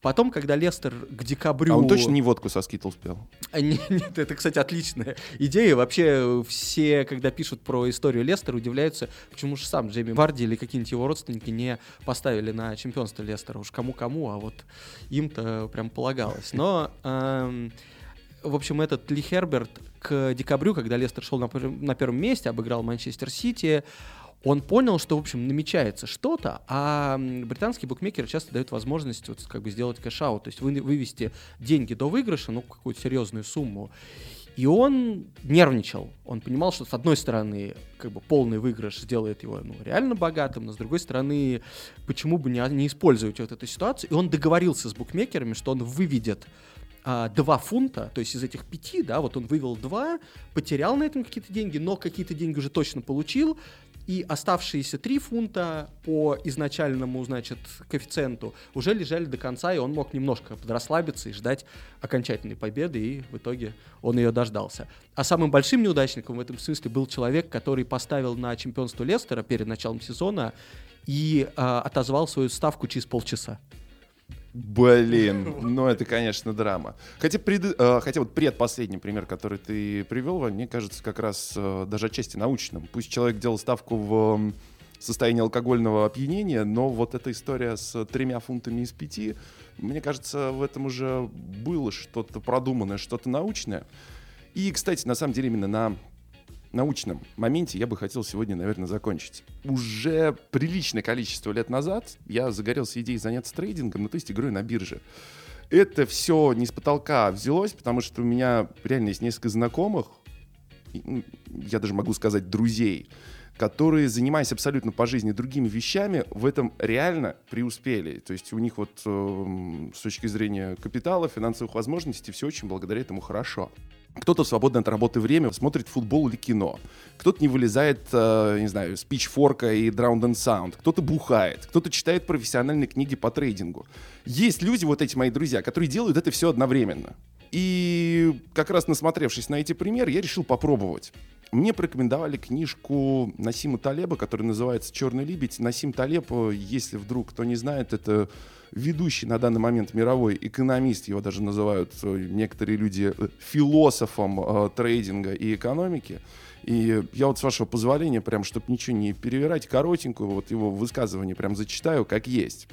Потом, когда Лестер к декабрю... А он точно не водку со скитл не- Нет, это, кстати, отличная идея. Вообще все, когда пишут про историю Лестера, удивляются, почему же сам Джейми Варди или какие-нибудь его родственники не поставили на чемпионство Лестера. Уж кому-кому, а вот им-то прям полагалось. Но, эм, в общем, этот Ли Херберт к декабрю, когда Лестер шел на первом месте, обыграл Манчестер Сити, он понял, что, в общем, намечается что-то, а британские букмекеры часто дают возможность вот как бы сделать cash-out, то есть вы- вывести деньги до выигрыша, ну, какую-то серьезную сумму. И он нервничал. Он понимал, что с одной стороны, как бы полный выигрыш сделает его ну, реально богатым, но с другой стороны, почему бы не, не использовать вот эту ситуацию. И он договорился с букмекерами, что он выведет а, 2 фунта, то есть из этих пяти, да, вот он вывел 2, потерял на этом какие-то деньги, но какие-то деньги уже точно получил, и оставшиеся 3 фунта по изначальному, значит, коэффициенту уже лежали до конца, и он мог немножко подрасслабиться и ждать окончательной победы, и в итоге он ее дождался. А самым большим неудачником в этом смысле был человек, который поставил на чемпионство Лестера перед началом сезона и а, отозвал свою ставку через полчаса. Блин, ну это, конечно, драма. Хотя, пред- э, хотя вот предпоследний пример, который ты привел, мне кажется, как раз э, даже отчасти научным. Пусть человек делал ставку в состоянии алкогольного опьянения, но вот эта история с тремя фунтами из пяти, мне кажется, в этом уже было что-то продуманное, что-то научное. И, кстати, на самом деле именно на научном моменте я бы хотел сегодня, наверное, закончить. Уже приличное количество лет назад я загорелся идеей заняться трейдингом, ну то есть игрой на бирже. Это все не с потолка взялось, потому что у меня реально есть несколько знакомых, ну, я даже могу сказать друзей, которые, занимаясь абсолютно по жизни другими вещами, в этом реально преуспели. То есть у них вот эм, с точки зрения капитала, финансовых возможностей все очень благодаря этому хорошо. Кто-то в свободное от работы время смотрит футбол или кино. Кто-то не вылезает, э, не знаю, с пичфорка и Drowned and Sound. Кто-то бухает. Кто-то читает профессиональные книги по трейдингу. Есть люди, вот эти мои друзья, которые делают это все одновременно. И как раз насмотревшись на эти примеры, я решил попробовать. Мне порекомендовали книжку Насима Талеба, которая называется «Черный лебедь». Насим Талеб, если вдруг кто не знает, это ведущий на данный момент мировой экономист, его даже называют э, некоторые люди э, философом э, трейдинга и экономики. И я вот с вашего позволения, прям, чтобы ничего не перевирать, коротенькую вот его высказывание прям зачитаю, как есть.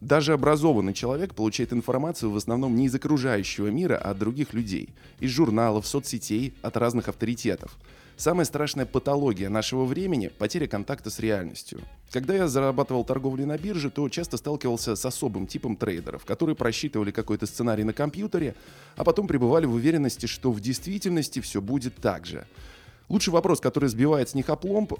Даже образованный человек получает информацию в основном не из окружающего мира, а от других людей. Из журналов, соцсетей, от разных авторитетов. Самая страшная патология нашего времени – потеря контакта с реальностью. Когда я зарабатывал торговлей на бирже, то часто сталкивался с особым типом трейдеров, которые просчитывали какой-то сценарий на компьютере, а потом пребывали в уверенности, что в действительности все будет так же. Лучший вопрос, который сбивает с них опломб,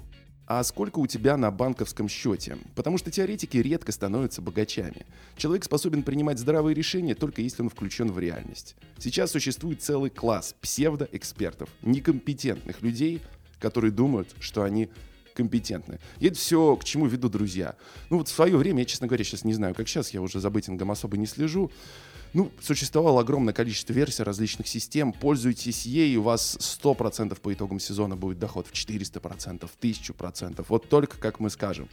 а сколько у тебя на банковском счете? Потому что теоретики редко становятся богачами. Человек способен принимать здравые решения только если он включен в реальность. Сейчас существует целый класс псевдоэкспертов, некомпетентных людей, которые думают, что они компетентны. И это все к чему веду друзья. Ну вот в свое время, я, честно говоря, сейчас не знаю, как сейчас, я уже за бейтингом особо не слежу, ну, существовало огромное количество версий различных систем. Пользуйтесь ей, у вас 100% по итогам сезона будет доход в 400%, в 1000%. Вот только как мы скажем.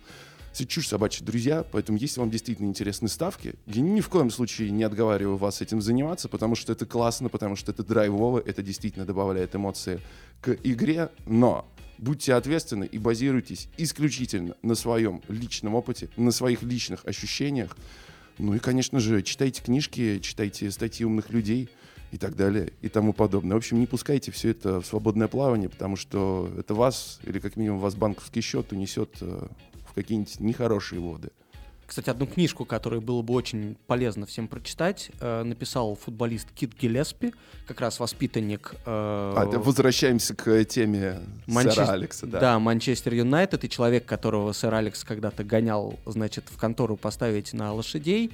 Все чушь собачьи друзья, поэтому если вам действительно интересны ставки, я ни в коем случае не отговариваю вас этим заниматься, потому что это классно, потому что это драйвово, это действительно добавляет эмоции к игре, но будьте ответственны и базируйтесь исключительно на своем личном опыте, на своих личных ощущениях, ну и, конечно же, читайте книжки, читайте статьи умных людей и так далее и тому подобное. В общем, не пускайте все это в свободное плавание, потому что это вас, или как минимум вас банковский счет унесет э, в какие-нибудь нехорошие воды. Кстати, одну книжку, которую было бы очень полезно всем прочитать, э, написал футболист Кит Гелеспи, как раз воспитанник... Э, а, возвращаемся к теме Манчес... сэра Алекса, да. Да, Манчестер Юнайтед, и человек, которого сэр Алекс когда-то гонял, значит, в контору поставить на лошадей.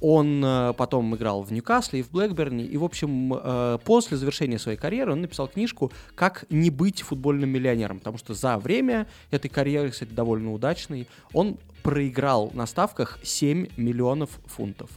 Он э, потом играл в Ньюкасле и в Блэкберне. И, в общем, э, после завершения своей карьеры он написал книжку «Как не быть футбольным миллионером». Потому что за время этой карьеры, кстати, довольно удачной, он проиграл на ставках 7 миллионов фунтов.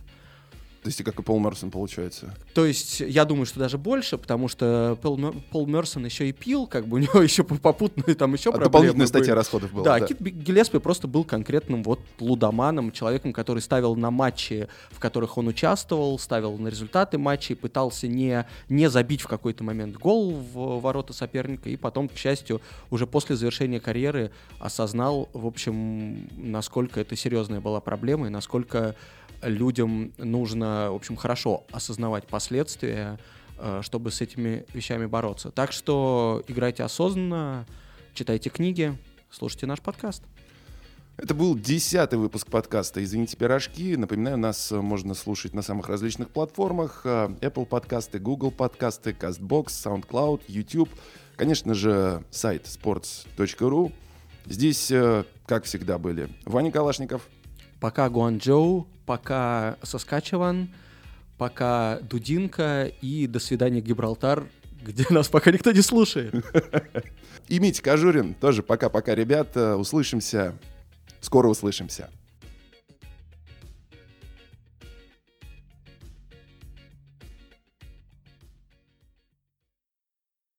То есть как и Пол Мерсон получается. То есть я думаю, что даже больше, потому что Пол, Пол Мерсон еще и пил, как бы у него еще попутные там еще а проблемы Дополнительная статья расходов была. Да, да. Кит Гелеспи просто был конкретным вот лудоманом, человеком, который ставил на матчи, в которых он участвовал, ставил на результаты матчей, пытался не, не забить в какой-то момент гол в ворота соперника, и потом, к счастью, уже после завершения карьеры осознал, в общем, насколько это серьезная была проблема и насколько людям нужно, в общем, хорошо осознавать последствия, э, чтобы с этими вещами бороться. Так что играйте осознанно, читайте книги, слушайте наш подкаст. Это был десятый выпуск подкаста «Извините, пирожки». Напоминаю, нас можно слушать на самых различных платформах. Э, Apple подкасты, Google подкасты, CastBox, SoundCloud, YouTube. Конечно же, сайт sports.ru. Здесь, э, как всегда, были Ваня Калашников. Пока Гуанчжоу, пока Соскачеван, пока Дудинка и до свидания Гибралтар, где нас пока никто не слушает. И Митя Кожурин тоже пока-пока, ребята. Услышимся. Скоро услышимся.